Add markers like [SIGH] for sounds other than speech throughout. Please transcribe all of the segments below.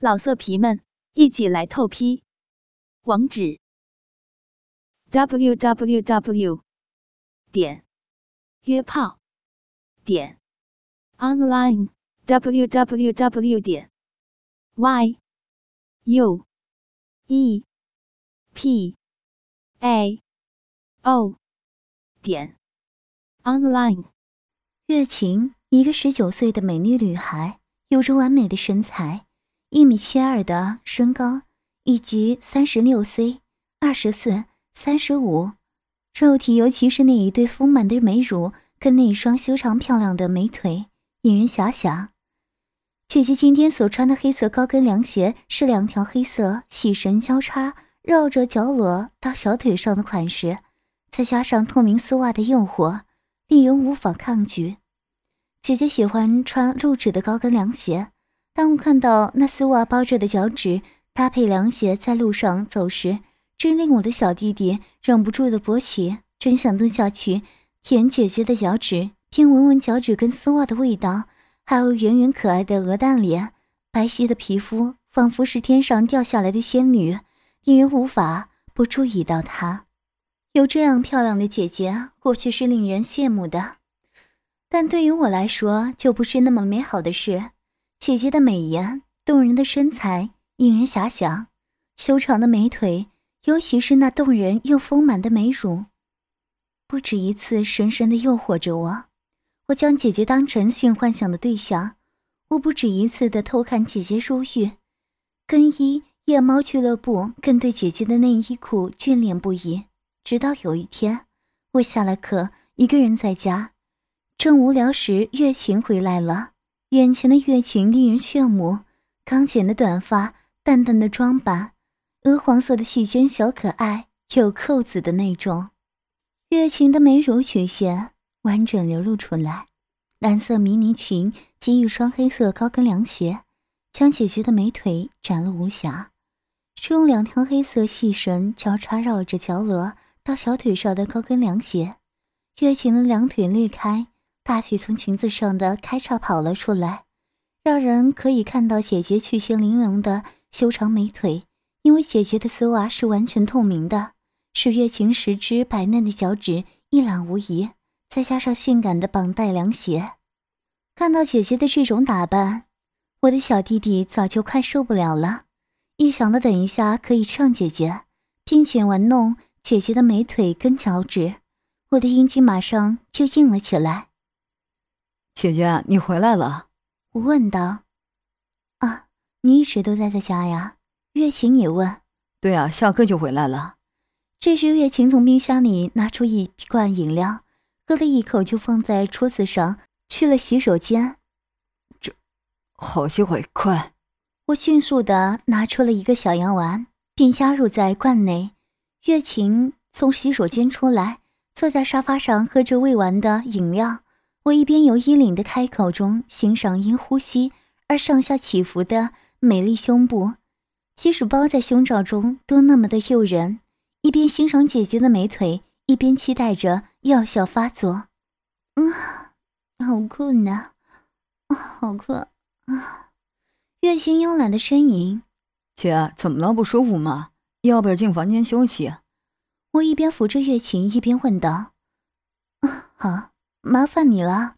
老色皮们，一起来透批！网址：w w w 点约炮点 online w w w 点 y u e p a o 点 online。月晴，一个十九岁的美丽女孩，有着完美的身材。一米七二的身高，以及三十六 C、二十四、三十五，肉体尤其是那一对丰满的美乳跟那双修长漂亮的美腿，引人遐想。姐姐今天所穿的黑色高跟凉鞋是两条黑色细绳交叉绕着脚踝到小腿上的款式，再加上透明丝袜的诱惑，令人无法抗拒。姐姐喜欢穿露趾的高跟凉鞋。当我看到那丝袜包着的脚趾搭配凉鞋在路上走时，真令我的小弟弟忍不住的勃起，真想蹲下去舔姐姐的脚趾，并闻闻脚趾跟丝袜的味道，还有圆圆可爱的鹅蛋脸、白皙的皮肤，仿佛是天上掉下来的仙女，令人无法不注意到她。有这样漂亮的姐姐，过去是令人羡慕的，但对于我来说，就不是那么美好的事。姐姐的美颜、动人的身材引人遐想，修长的美腿，尤其是那动人又丰满的美乳，不止一次深深的诱惑着我。我将姐姐当成性幻想的对象，我不止一次的偷看姐姐入浴、更衣、夜猫俱乐部，更对姐姐的内衣裤眷恋不已。直到有一天，我下了课，一个人在家，正无聊时，月琴回来了。眼前的月琴令人炫目，刚剪的短发，淡淡的妆扮，鹅黄色的细肩小可爱，有扣子的那种。月琴的美乳曲线完整流露出来，蓝色迷你裙及一双黑色高跟凉鞋，将姐姐的美腿展露无瑕。是用两条黑色细绳交叉绕着脚踝到小腿上的高跟凉鞋。月琴的两腿裂开。大腿从裙子上的开叉跑了出来，让人可以看到姐姐曲线玲珑的修长美腿。因为姐姐的丝袜是完全透明的，使月琴十只白嫩的脚趾一览无遗。再加上性感的绑带凉鞋，看到姐姐的这种打扮，我的小弟弟早就快受不了了。一想到等一下可以上姐姐，并且玩弄姐姐的美腿跟脚趾，我的阴茎马上就硬了起来。姐姐，你回来了。我问道：“啊，你一直都待在家呀？”月琴也问：“对啊，下课就回来了。”这时，月琴从冰箱里拿出一罐饮料，喝了一口就放在桌子上，去了洗手间。这，好机会，快！我迅速的拿出了一个小药丸，并加入在罐内。月琴从洗手间出来，坐在沙发上，喝着未完的饮料。我一边由衣领的开口中欣赏因呼吸而上下起伏的美丽胸部，即使包在胸罩中都那么的诱人；一边欣赏姐姐的美腿，一边期待着药效发作。嗯，好困呐，啊，好困啊！月清慵懒的呻吟。姐，怎么了？不舒服吗？要不要进房间休息？我一边扶着月琴，一边问道。啊，好。麻烦你了，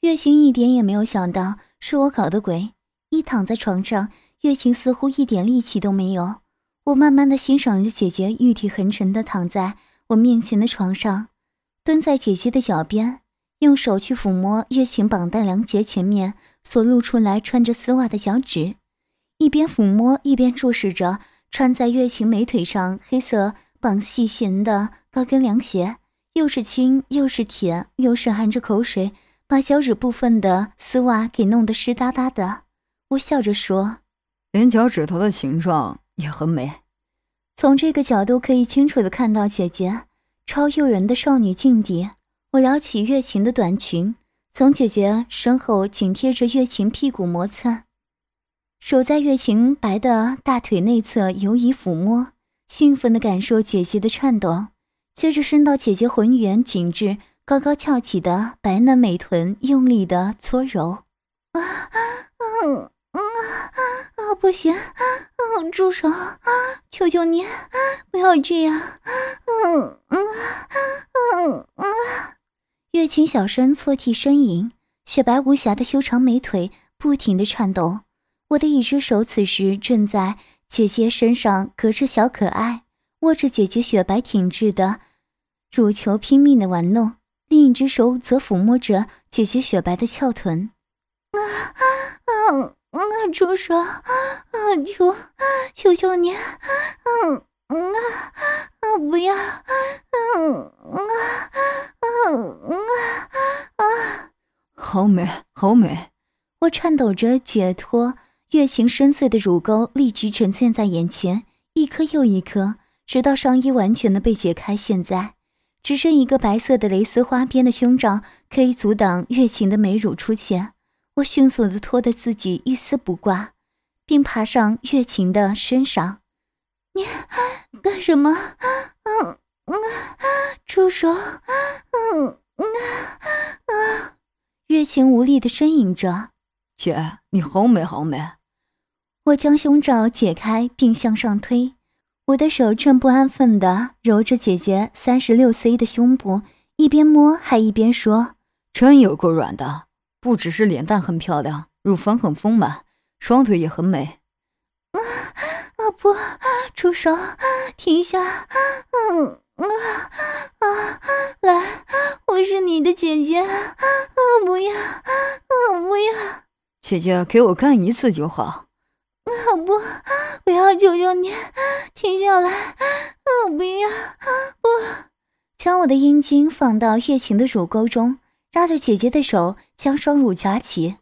月琴一点也没有想到是我搞的鬼。一躺在床上，月琴似乎一点力气都没有。我慢慢的欣赏着姐姐玉体横陈的躺在我面前的床上，蹲在姐姐的脚边，用手去抚摸月琴绑带凉鞋前面所露出来穿着丝袜的脚趾，一边抚摸一边注视着穿在月琴美腿上黑色绑细弦的高跟凉鞋。又是亲又是舔，又是含着口水，把脚趾部分的丝袜给弄得湿哒哒的。我笑着说：“连脚趾头的形状也很美。”从这个角度可以清楚的看到姐姐超诱人的少女劲敌。我撩起月琴的短裙，从姐姐身后紧贴着月琴屁股磨蹭，手在月琴白的大腿内侧游移抚摸，兴奋的感受姐姐的颤抖。接着伸到姐姐浑圆紧致、高高翘起的白嫩美臀，用力的搓揉。啊啊啊啊！不行，嗯，住手！求求你，不要这样！嗯嗯嗯嗯。月琴小声错替呻吟，雪白无瑕的修长美腿不停的颤抖。我的一只手此时正在姐姐身上，隔着小可爱，握着姐姐雪白挺直的乳球，拼命的玩弄；另一只手则抚摸着姐姐雪白的翘臀。啊啊啊！住手！啊，求求求你！嗯嗯啊啊！不要！啊嗯嗯啊啊！好美，好美！我颤抖着解脱。月琴深邃的乳沟立即呈现在眼前，一颗又一颗，直到上衣完全的被解开。现在只剩一个白色的蕾丝花边的胸罩可以阻挡月琴的美乳出现。我迅速的脱得自己一丝不挂，并爬上月琴的身上。你干什么？嗯嗯，住手！嗯嗯啊！月琴无力的呻吟着。姐，你好美，好美。我将胸罩解开并向上推，我的手正不安分地揉着姐姐三十六 C 的胸部，一边摸还一边说：“真有够软的，不只是脸蛋很漂亮，乳房很丰满，双腿也很美。”啊啊不，住手，停下！嗯啊啊，来，我是你的姐姐，啊不要，啊不要，姐姐给我干一次就好。啊 [LAUGHS] 不，我要求求你，停下来！啊不要，不，将我的阴茎放到月琴的乳沟中，拉着姐姐的手将双乳夹起。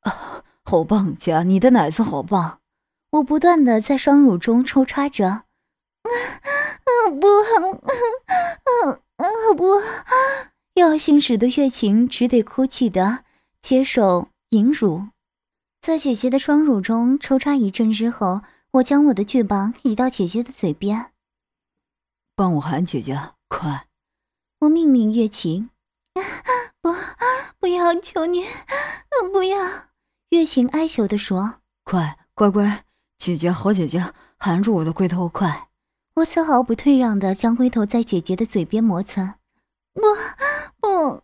啊，[LAUGHS] 好棒，姐，你的奶子好棒！我不断的在双乳中抽插着。啊啊不，啊啊不，要性使得月琴只得哭泣的接受引乳。在姐姐的双乳中抽插一阵之后，我将我的巨棒移到姐姐的嘴边，帮我喊姐姐，快！我命令月琴，不，不要，求你，不要！月琴哀求地说：“快，乖乖，姐姐，好姐姐，含住我的龟头，快！”我丝毫不退让的将龟头在姐姐的嘴边磨蹭，不，不，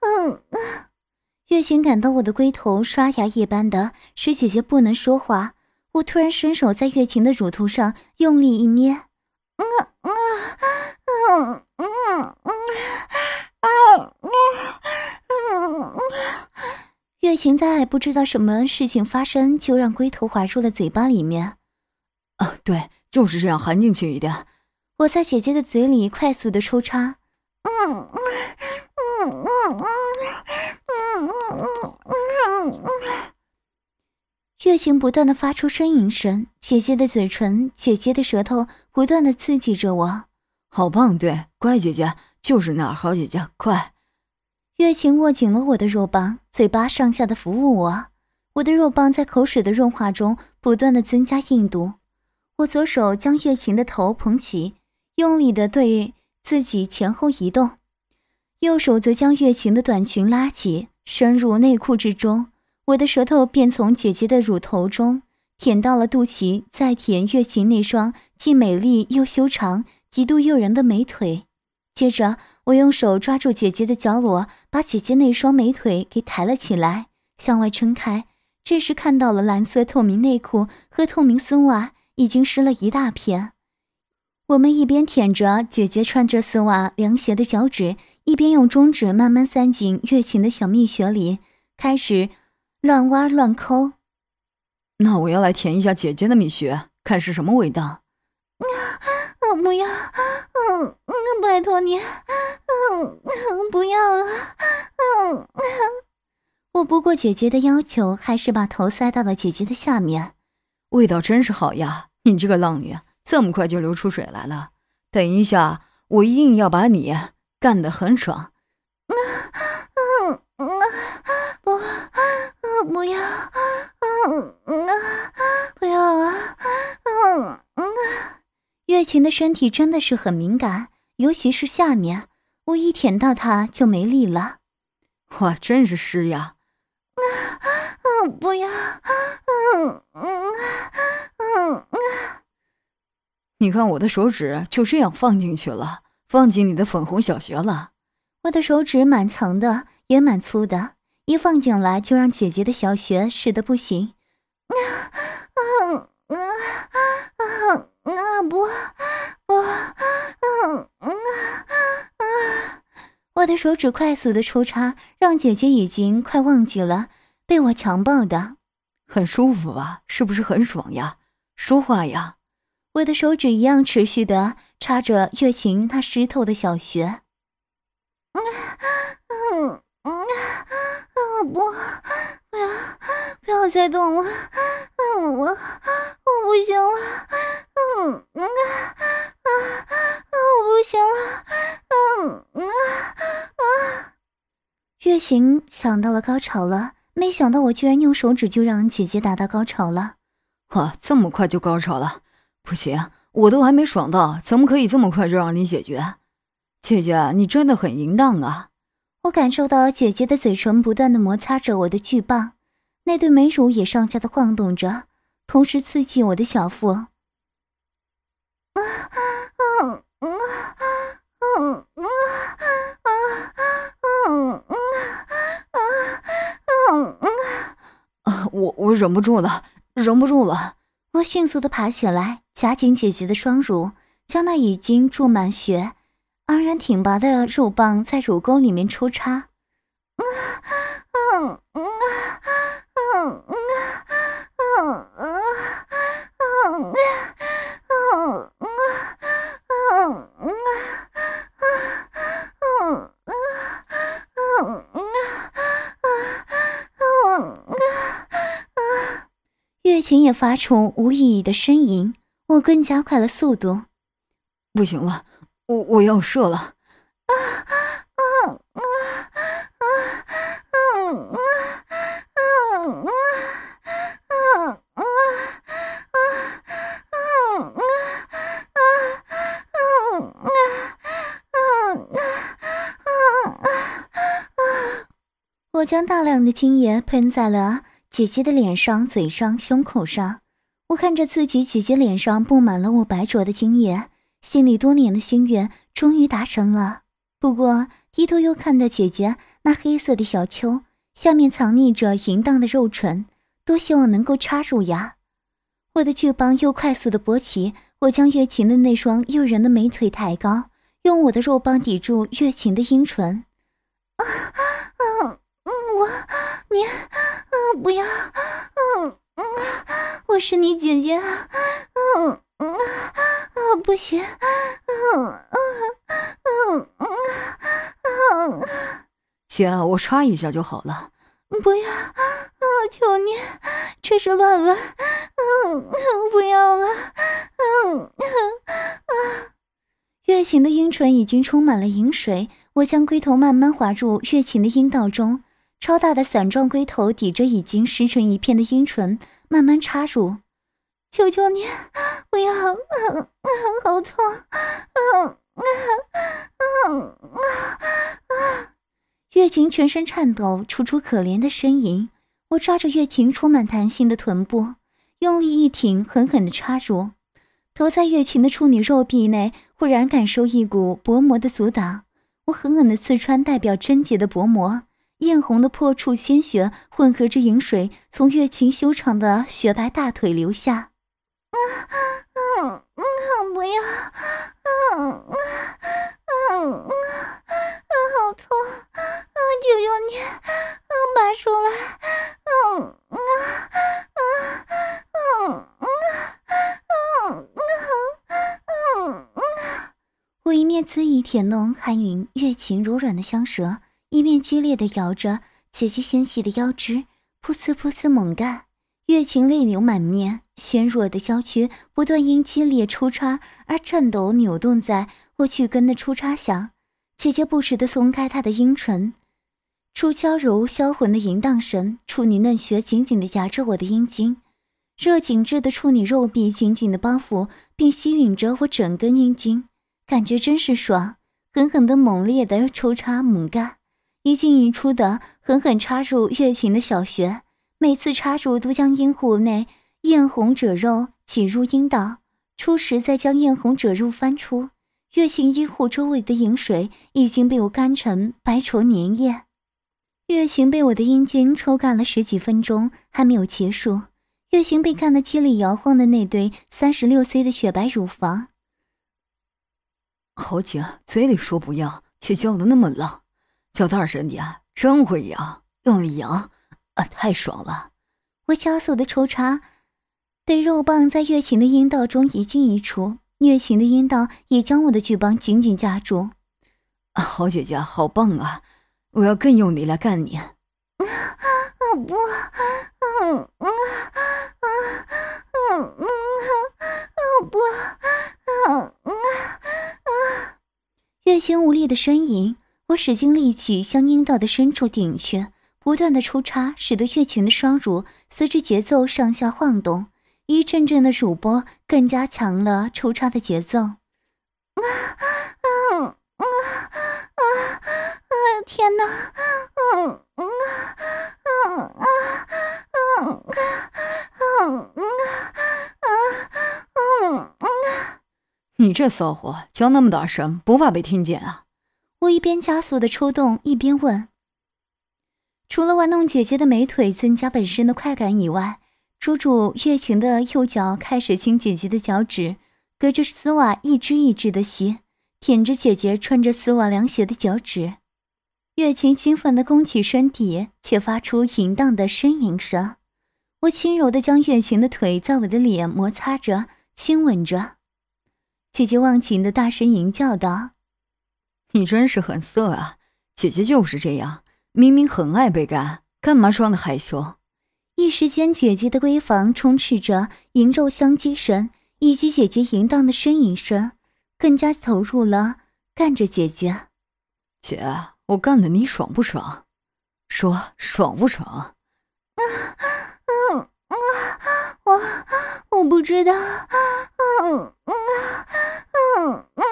嗯，嗯。月琴感到我的龟头刷牙一般的，使姐姐不能说话。我突然伸手在月琴的乳头上用力一捏，嗯嗯嗯嗯嗯嗯嗯月琴在不知道什么事情发生，就让龟头滑入了嘴巴里面。啊，对，就是这样，含进去一点。我在姐姐的嘴里快速的抽插，嗯嗯嗯。嗯嗯嗯嗯嗯，月琴不断的发出呻吟声，姐姐的嘴唇、姐姐的舌头不断的刺激着我。好棒，对，乖姐姐就是那儿，好姐姐，快！月琴握紧了我的肉棒，嘴巴上下的服务我。我的肉棒在口水的润滑中不断的增加硬度。我左手将月琴的头捧起，用力的对自己前后移动，右手则将月琴的短裙拉起。伸入内裤之中，我的舌头便从姐姐的乳头中舔到了肚脐，再舔月琴那双既美丽又修长、极度诱人的美腿。接着，我用手抓住姐姐的脚裸，把姐姐那双美腿给抬了起来，向外撑开。这时，看到了蓝色透明内裤和透明丝袜已经湿了一大片。我们一边舔着姐姐穿着丝袜凉鞋的脚趾。一边用中指慢慢塞进月琴的小蜜穴里，开始乱挖乱抠。那我要来舔一下姐姐的蜜穴，看是什么味道。啊！不要！嗯嗯，拜托你！嗯嗯，不要了！嗯我不顾姐姐的要求，还是把头塞到了姐姐的下面。味道真是好呀！你这个浪女，这么快就流出水来了。等一下，我一定要把你。干得很爽，啊，嗯嗯不，不要，嗯嗯不要啊，嗯嗯月琴的身体真的是很敏感，尤其是下面，我一舔到它就没力了。哇，真是湿呀！啊，嗯，不要，嗯嗯嗯啊。你看我的手指就这样放进去了，放进你的粉红小穴了。我的手指蛮长的，也蛮粗的，一放进来就让姐姐的小穴湿的不行。啊啊啊啊啊不不嗯嗯啊！我的手指快速的抽插，让姐姐已经快忘记了被我强暴的，很舒服吧？是不是很爽呀？说话呀！我的手指一样持续的插着月琴那湿透的小穴。嗯嗯嗯啊不，不要不要再动了，嗯我我不行了，嗯嗯啊啊啊我不行了，嗯嗯啊啊！月行想到了高潮了，没想到我居然用手指就让姐姐达到高潮了，哇，这么快就高潮了？不行，我都还没爽到，怎么可以这么快就让你解决？姐姐，你真的很淫荡啊！我感受到姐姐的嘴唇不断的摩擦着我的巨棒，那对美乳也上下的晃动着，同时刺激我的小腹。啊啊啊啊啊啊啊啊啊！我我忍不住了，忍不住了！我迅速的爬起来。夹紧姐姐的双乳，将那已经注满血、昂然挺拔的肉棒在乳沟里面出插。嗯嗯嗯嗯嗯嗯嗯嗯嗯嗯嗯月琴也发出无意义的呻吟。我更加快了速度，不行了，我要射了。我将大量的精液喷在了姐姐的脸上、嘴上、胸口上，我看着自己姐姐脸上布满了我白灼的精液。心里多年的心愿终于达成了。不过低头又看到姐姐那黑色的小丘，下面藏匿着淫荡的肉唇，多希望能够插入呀！我的巨棒又快速的勃起，我将月琴的那双诱人的美腿抬高，用我的肉棒抵住月琴的阴唇。啊啊嗯，我你啊不要嗯。嗯，我是你姐姐啊，嗯啊，不行，嗯嗯嗯嗯嗯，姐，我插一下就好了。不要，啊，求你，这是乱伦，嗯，不要了，嗯啊。月琴的阴唇已经充满了饮水，我将龟头慢慢滑入月琴的阴道中。超大的伞状龟头抵着已经湿成一片的阴唇，慢慢插入。求求你，不要！好痛！月琴全身颤抖，楚楚可怜的呻吟。我抓着月琴充满弹性的臀部，用力一挺，狠狠地插入。头在月琴的处女肉壁内，忽然感受一股薄膜的阻挡。我狠狠地刺穿代表贞洁的薄膜。艳红的破处鲜血混合着饮水，从月琴修长的雪白大腿流下。啊啊啊！不要！啊啊啊啊！好痛！啊！求求你！啊！拔出来！啊啊啊啊啊啊啊！我一面恣意舔弄韩云月琴柔软的香舌。一面激烈的摇着姐姐纤细的腰肢，噗呲噗呲猛干，月琴泪流满面，纤弱的娇躯不断因激烈出插而颤抖扭动在我巨根的出插下。姐姐不时地松开她的阴唇，出娇柔销魂的淫荡声，处女嫩穴紧紧地夹着我的阴茎，热紧致的处女肉壁紧紧地包覆并吸吮着我整根阴茎，感觉真是爽，狠狠的猛烈的抽插猛干。一进一出的狠狠插入月琴的小穴，每次插入都将阴户内艳红褶肉挤入阴道，初时再将艳红褶肉翻出。月行阴户周围的饮水已经被我干成白稠粘液。月行被我的阴茎抽干了十几分钟，还没有结束。月行被干得激烈摇晃的那对三十六 C 的雪白乳房，好紧，嘴里说不要，却叫的那么浪，叫大声点，真会痒，用力痒，啊，太爽了！我加速的抽插，对肉棒在月琴的阴道中一进一出，月琴的阴道也将我的巨棒紧紧夹住。好姐姐，好棒啊！我要更用力来干你！啊不，嗯嗯嗯嗯嗯不，嗯嗯啊！月琴无力的呻吟，我使尽力气向阴道的深处顶去，不断的抽插，使得月琴的双乳随着节奏上下晃动，一阵阵的乳波更加强了抽插的节奏。啊嗯嗯啊啊！天哪！嗯嗯嗯啊嗯嗯嗯嗯嗯你这骚货叫那么大声，不怕被听见啊？我一边加速的抽动，一边问。除了玩弄姐姐的美腿，增加本身的快感以外，猪猪月琴的右脚开始亲姐姐的脚趾，隔着丝袜一只一只的吸。舔着姐姐穿着丝袜凉鞋的脚趾，月琴兴奋地弓起身体，却发出淫荡的呻吟声。我轻柔地将月琴的腿在我的脸摩擦着、亲吻着。姐姐忘情的大声吟叫道：“你真是很色啊！姐姐就是这样，明明很爱被干，干嘛装的害羞？”一时间，姐姐的闺房充斥着淫肉香鸡声，以及姐姐淫荡的呻吟声。更加投入了，干着姐姐。姐，我干的你爽不爽？说爽不爽？嗯嗯嗯，我我不知道。嗯嗯嗯嗯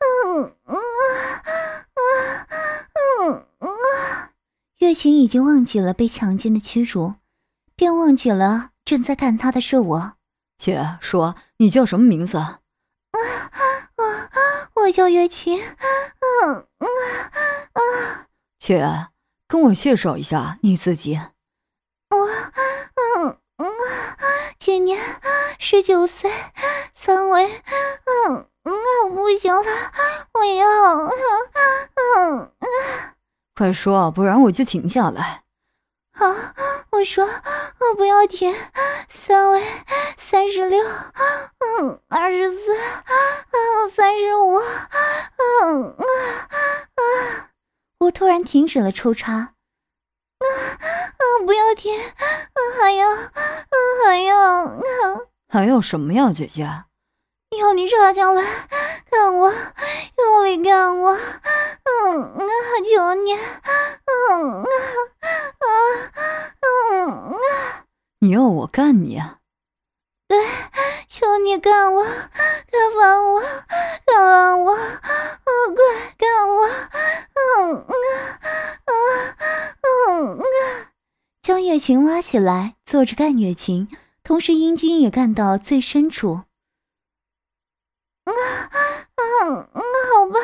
嗯嗯嗯嗯月琴已经忘记了被强奸的屈辱，便忘记了正在看她的是我。姐，说你叫什么名字？我我叫月琴，嗯嗯啊，姐，跟我介绍一下你自己。我今年十九岁，三围，嗯嗯，不行了，我要，嗯嗯，快说，不然我就停下来。好，我说我不要停，三围三十六，嗯，二十四，嗯，三十五，嗯啊啊！我突然停止了抽插，啊啊！不要停，还要，还要，还要什么呀，姐姐？要你插进来，干我，用力干我，嗯啊，求你，嗯啊啊嗯啊！你要我干你？对，求你干我，干翻我，干翻我，快干我，嗯啊啊嗯啊！将月琴拉起来，坐着干月琴，同时阴茎也干到最深处。啊嗯嗯，好吧，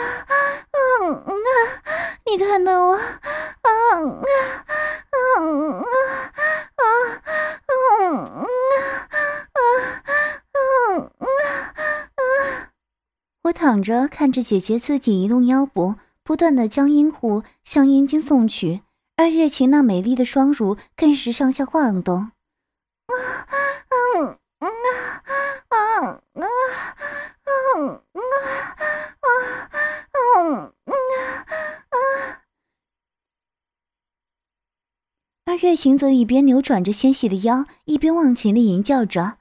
嗯嗯啊，你看到我，嗯啊嗯啊啊嗯啊啊嗯啊啊！我躺着看着姐姐自己移动腰部，不断的将阴户向阴茎送去，而月琴那美丽的双乳更是上下晃动。啊嗯嗯啊啊啊！嗯嗯啊嗯嗯啊！而月琴则一边扭转着纤细的腰，一边忘情的吟叫着。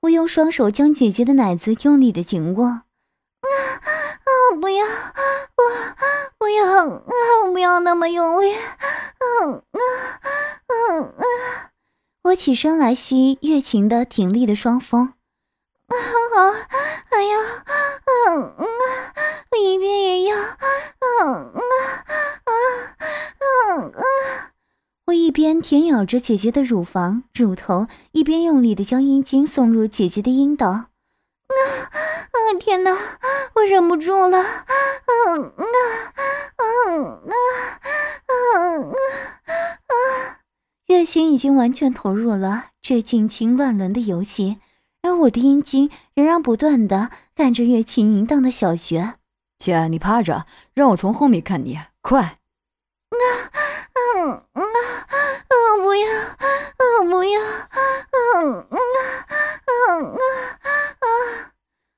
我用双手将姐姐的奶子用力的紧握。不要！我不要！啊！不要那么用力！嗯啊嗯啊！我起身来吸月琴的挺立的双峰。好，还要，嗯啊，一边也要，嗯嗯啊啊嗯嗯。我一边舔咬着姐姐的乳房、乳头，一边用力的将阴茎送入姐姐的阴道。啊啊！天哪，我忍不住了！啊啊啊啊啊啊！月心已经完全投入了这近亲乱伦的游戏，而我的阴茎仍然不断的干着月琴淫荡的小穴。姐，你趴着，让我从后面看你，快！啊！嗯啊啊！不要！啊不要！嗯啊啊啊啊！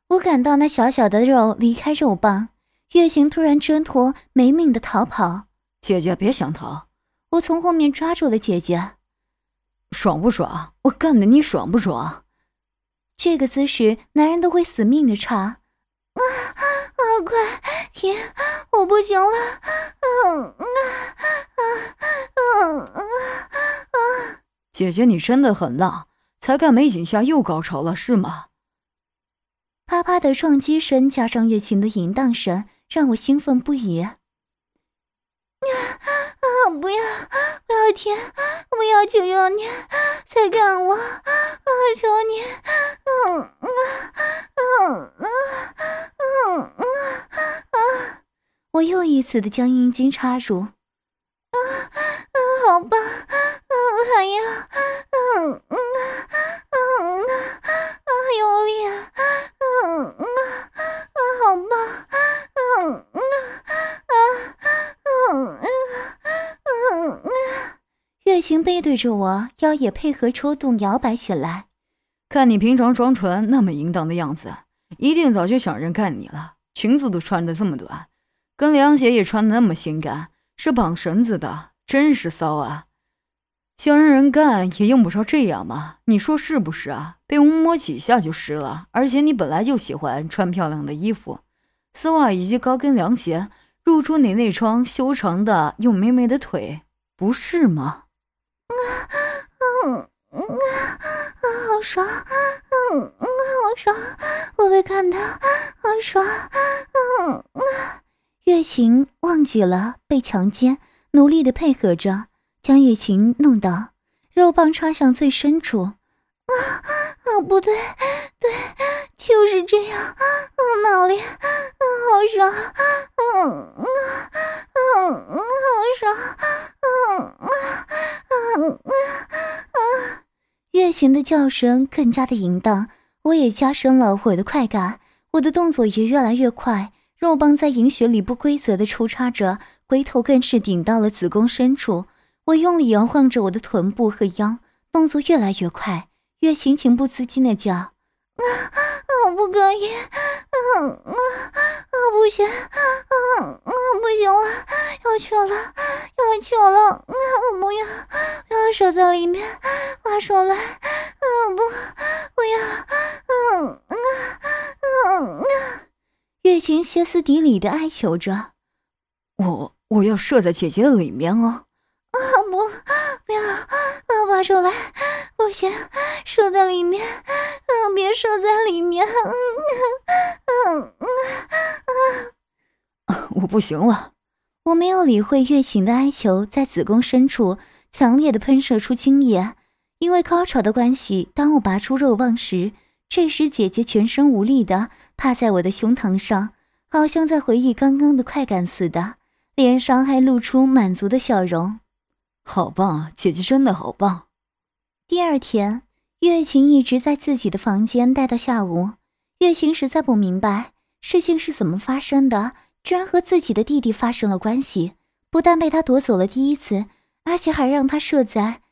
我感到那小小的肉离开肉棒，月行突然挣脱，没命的逃跑。姐姐别想逃！我从后面抓住了姐姐。爽不爽？我干的你爽不爽？这个姿势，男人都会死命的插。啊啊！快停！我不行了！嗯啊啊啊啊啊！姐姐，你真的很浪，才干没几下又高潮了是吗？啪啪的撞击声加上月琴的淫荡声，让我兴奋不已。啊啊！不要不要停！不要求求你，再干我！啊，求你！嗯啊嗯啊嗯啊啊！我又一次的将阴茎插入。啊啊！好棒！嗯，还要嗯嗯啊嗯啊啊！用力！嗯啊啊！好棒！嗯啊啊嗯嗯嗯嗯。月琴背对着我，腰也配合抽动摇摆起来。看你平常装纯那么淫荡的样子，一定早就想人干你了。裙子都穿的这么短，跟凉鞋也穿的那么性感，是绑绳子的，真是骚啊！想让人干也用不着这样嘛，你说是不是啊？被我摸几下就湿了，而且你本来就喜欢穿漂亮的衣服，丝袜以及高跟凉鞋，露出你那双修长的又美美的腿，不是吗？啊，嗯嗯啊，好爽，嗯嗯，好爽，我被看到，好爽，嗯啊。月琴忘记了被强奸，努力的配合着，将月琴弄到肉棒插向最深处。啊啊，不对，对，就是这样，嗯，脑里，嗯，好爽，嗯嗯嗯嗯，好爽，嗯啊嗯啊啊！月琴的叫声更加的淫荡，我也加深了我的快感，我的动作也越来越快，肉棒在银穴里不规则的抽插着，龟头更是顶到了子宫深处，我用力摇晃着我的臀部和腰，动作越来越快。月琴情不自禁的叫：“啊啊，不可以！啊啊啊，不行！啊啊，不行了，要去了，要去了！啊，我不要，不要射在里面，拔出来！啊，不，不要！啊啊啊啊！”月琴歇斯底里的哀求着：“我我要射在姐姐的里面哦！”啊不，不要！啊，拔出来！不行，射在里面！嗯，别射在里面！嗯嗯嗯啊！我不行了！我没有理会月琴的哀求，在子宫深处强烈的喷射出精液。因为高潮的关系，当我拔出肉棒时，这时姐姐全身无力的趴在我的胸膛上，好像在回忆刚刚的快感似的，脸上还露出满足的笑容。好棒，姐姐真的好棒。第二天，月琴一直在自己的房间待到下午。月琴实在不明白事情是怎么发生的，居然和自己的弟弟发生了关系。不但被他夺走了第一次，而且还让他射在。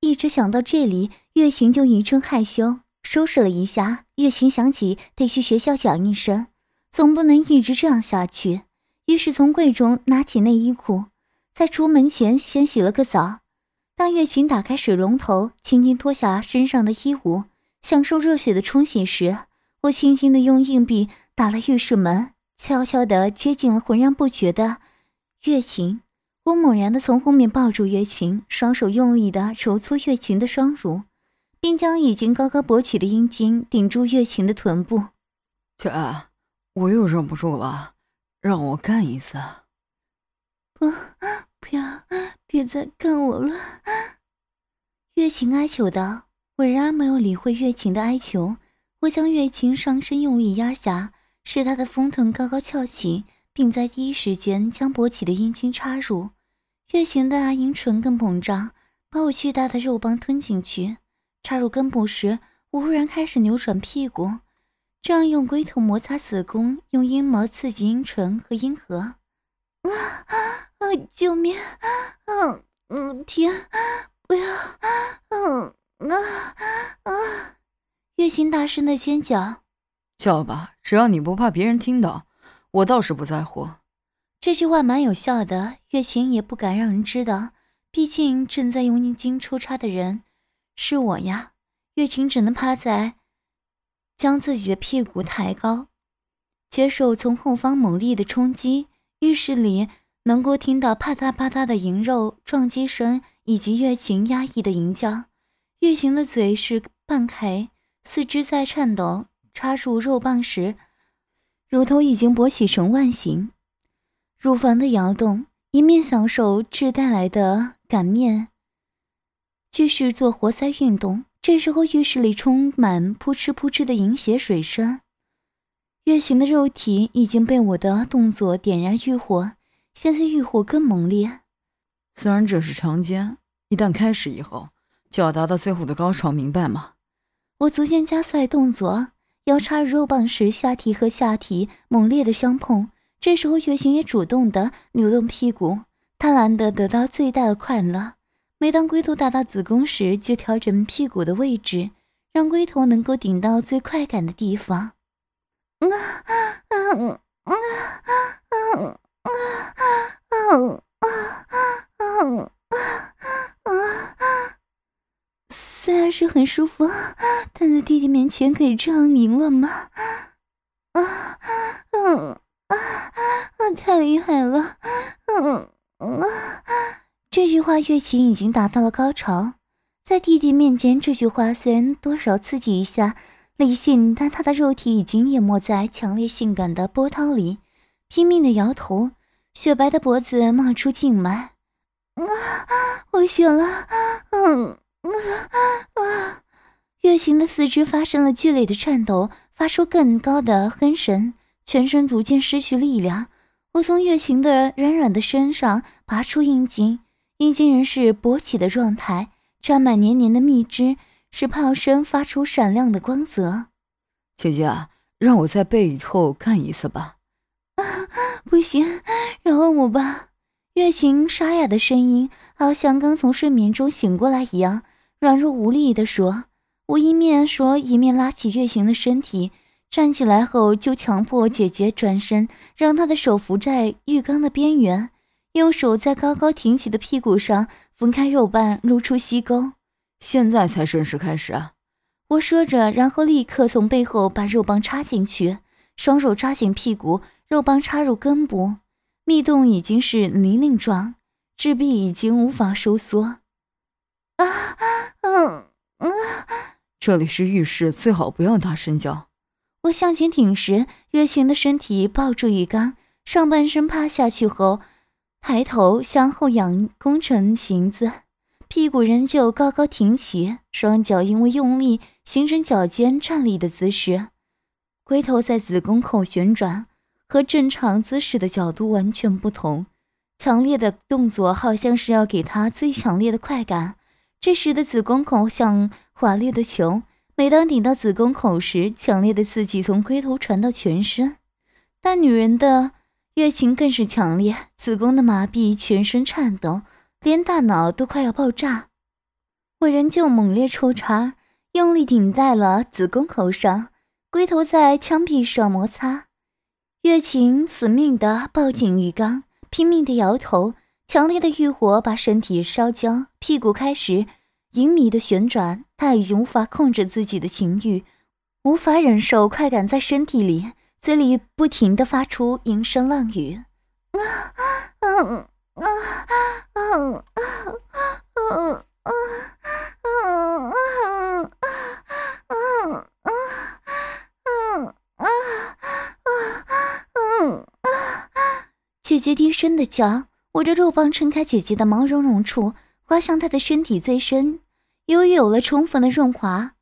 一直想到这里，月琴就一阵害羞，收拾了一下。月琴想起得去学校讲一声，总不能一直这样下去。于是从柜中拿起内衣裤。在出门前先洗了个澡。当月琴打开水龙头，轻轻脱下身上的衣物，享受热水的冲洗时，我轻轻的用硬币打了浴室门，悄悄的接近了浑然不觉的月琴。我猛然的从后面抱住月琴，双手用力的揉搓月琴的双乳，并将已经高高勃起的阴茎顶住月琴的臀部。姐，我又忍不住了，让我干一次。不。不要，别再干我了！月琴哀求道。我仍然没有理会月琴的哀求，我将月琴上身用力压下，使她的丰臀高高翘起，并在第一时间将勃起的阴茎插入。月琴的阴唇更膨胀，把我巨大的肉棒吞进去。插入根部时，我忽然开始扭转屁股，这样用龟头摩擦子宫，用阴毛刺激阴唇和阴核。啊啊！救命！嗯嗯，停！不要！嗯。啊啊！月琴大声的尖叫，叫吧，只要你不怕别人听到，我倒是不在乎。这句话蛮有效的，月琴也不敢让人知道，毕竟正在用阴茎抽插的人是我呀。月琴只能趴在，将自己的屁股抬高，接受从后方猛烈的冲击。浴室里能够听到啪嗒啪嗒的银肉撞击声，以及月琴压抑的淫叫。月行的嘴是半开，四肢在颤抖。插入肉棒时，乳头已经勃起成腕形，乳房的摇动，一面享受质带来的擀面，继续做活塞运动。这时候浴室里充满扑哧扑哧的淫血水声。月行的肉体已经被我的动作点燃欲火，现在欲火更猛烈。虽然这是强奸，一旦开始以后。就要达到最后的高潮，明白吗？我逐渐加快动作，腰插入肉棒时，下体和下体猛烈的相碰。这时候，月行也主动的扭动屁股，贪婪的得到最大的快乐。每当龟头达到子宫时，就调整屁股的位置，让龟头能够顶到最快感的地方。啊啊啊啊啊啊啊啊啊啊啊啊！虽然是很舒服，但在弟弟面前可以这样淫乱吗？啊，嗯，啊，啊，太厉害了，嗯，啊，这句话月琴已经达到了高潮，在弟弟面前，这句话虽然多少刺激一下理性，但他的肉体已经淹没在强烈性感的波涛里，拼命的摇头，雪白的脖子冒出静脉，啊，我醒了，嗯。啊啊！月行的四肢发生了剧烈的颤抖，发出更高的哼声，全身逐渐失去力量。我从月行的软软的身上拔出阴茎，阴茎仍是勃起的状态，沾满黏黏的蜜汁，使炮身发出闪亮的光泽。姐姐，让我在背后干一次吧。啊，[LAUGHS] 不行，饶了我吧！月行沙哑的声音，好像刚从睡眠中醒过来一样。软弱无力地说：“我一面说，一面拉起月行的身体，站起来后就强迫姐姐转身，让她的手扶在浴缸的边缘，用手在高高挺起的屁股上分开肉瓣，露出膝沟。现在才正式开始啊！”我说着，然后立刻从背后把肉棒插进去，双手抓紧屁股，肉棒插入根部，密洞已经是泥泞状，质壁已经无法收缩。啊，嗯嗯，这里是浴室，最好不要大声叫。我向前挺时，月琴的身体抱住浴缸，上半身趴下去后，抬头向后仰弓成形子，屁股仍旧高高挺起，双脚因为用力形成脚尖站立的姿势，龟头在子宫口旋转，和正常姿势的角度完全不同。强烈的动作好像是要给他最强烈的快感。这时的子宫口像滑溜的球，每当顶到子宫口时，强烈的刺激从龟头传到全身。但女人的月情更是强烈，子宫的麻痹，全身颤抖，连大脑都快要爆炸。我仍旧猛烈抽插，用力顶在了子宫口上，龟头在枪柄上摩擦，月琴死命的抱紧浴缸，拼命的摇头，强烈的欲火把身体烧焦，屁股开始隐秘的旋转，她已经无法控制自己的情欲，无法忍受快感在身体里，嘴里不停的发出淫声浪语。啊啊啊啊啊啊啊啊。[LAUGHS] 姐姐低声的叫。我的肉棒撑开姐姐的毛茸茸处，滑向她的身体最深。由于有了充分的润滑，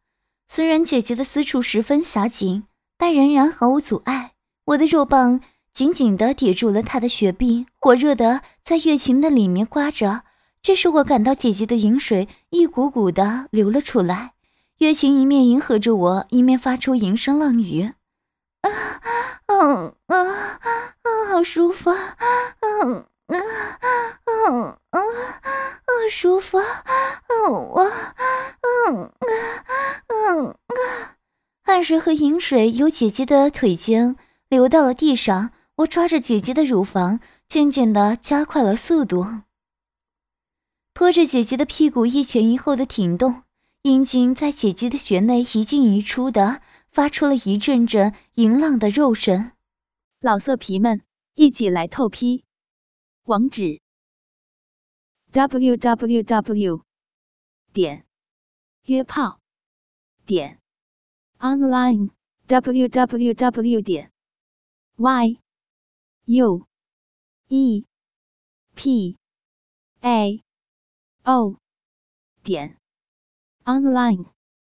虽然姐姐的私处十分狭紧，但仍然毫无阻碍。我的肉棒紧紧地抵住了她的雪壁，火热的在月琴的里面刮着。这时我感到姐姐的饮水一股股的流了出来，月琴一面迎合着我，一面发出吟声浪语。啊，嗯啊啊，好舒服，嗯。啊啊啊啊！舒服，我，嗯嗯啊，汗水和饮水由姐姐的腿间流到了地上。我抓着姐姐的乳房，渐渐的加快了速度，拖着姐姐的屁股一前一后的挺动，阴茎在姐姐的穴内一进一出的，发出了一阵阵淫浪的肉声。老色皮们，一起来透批！网址：w w w 点约炮点 online w w w 点 y u e p a o 点 online。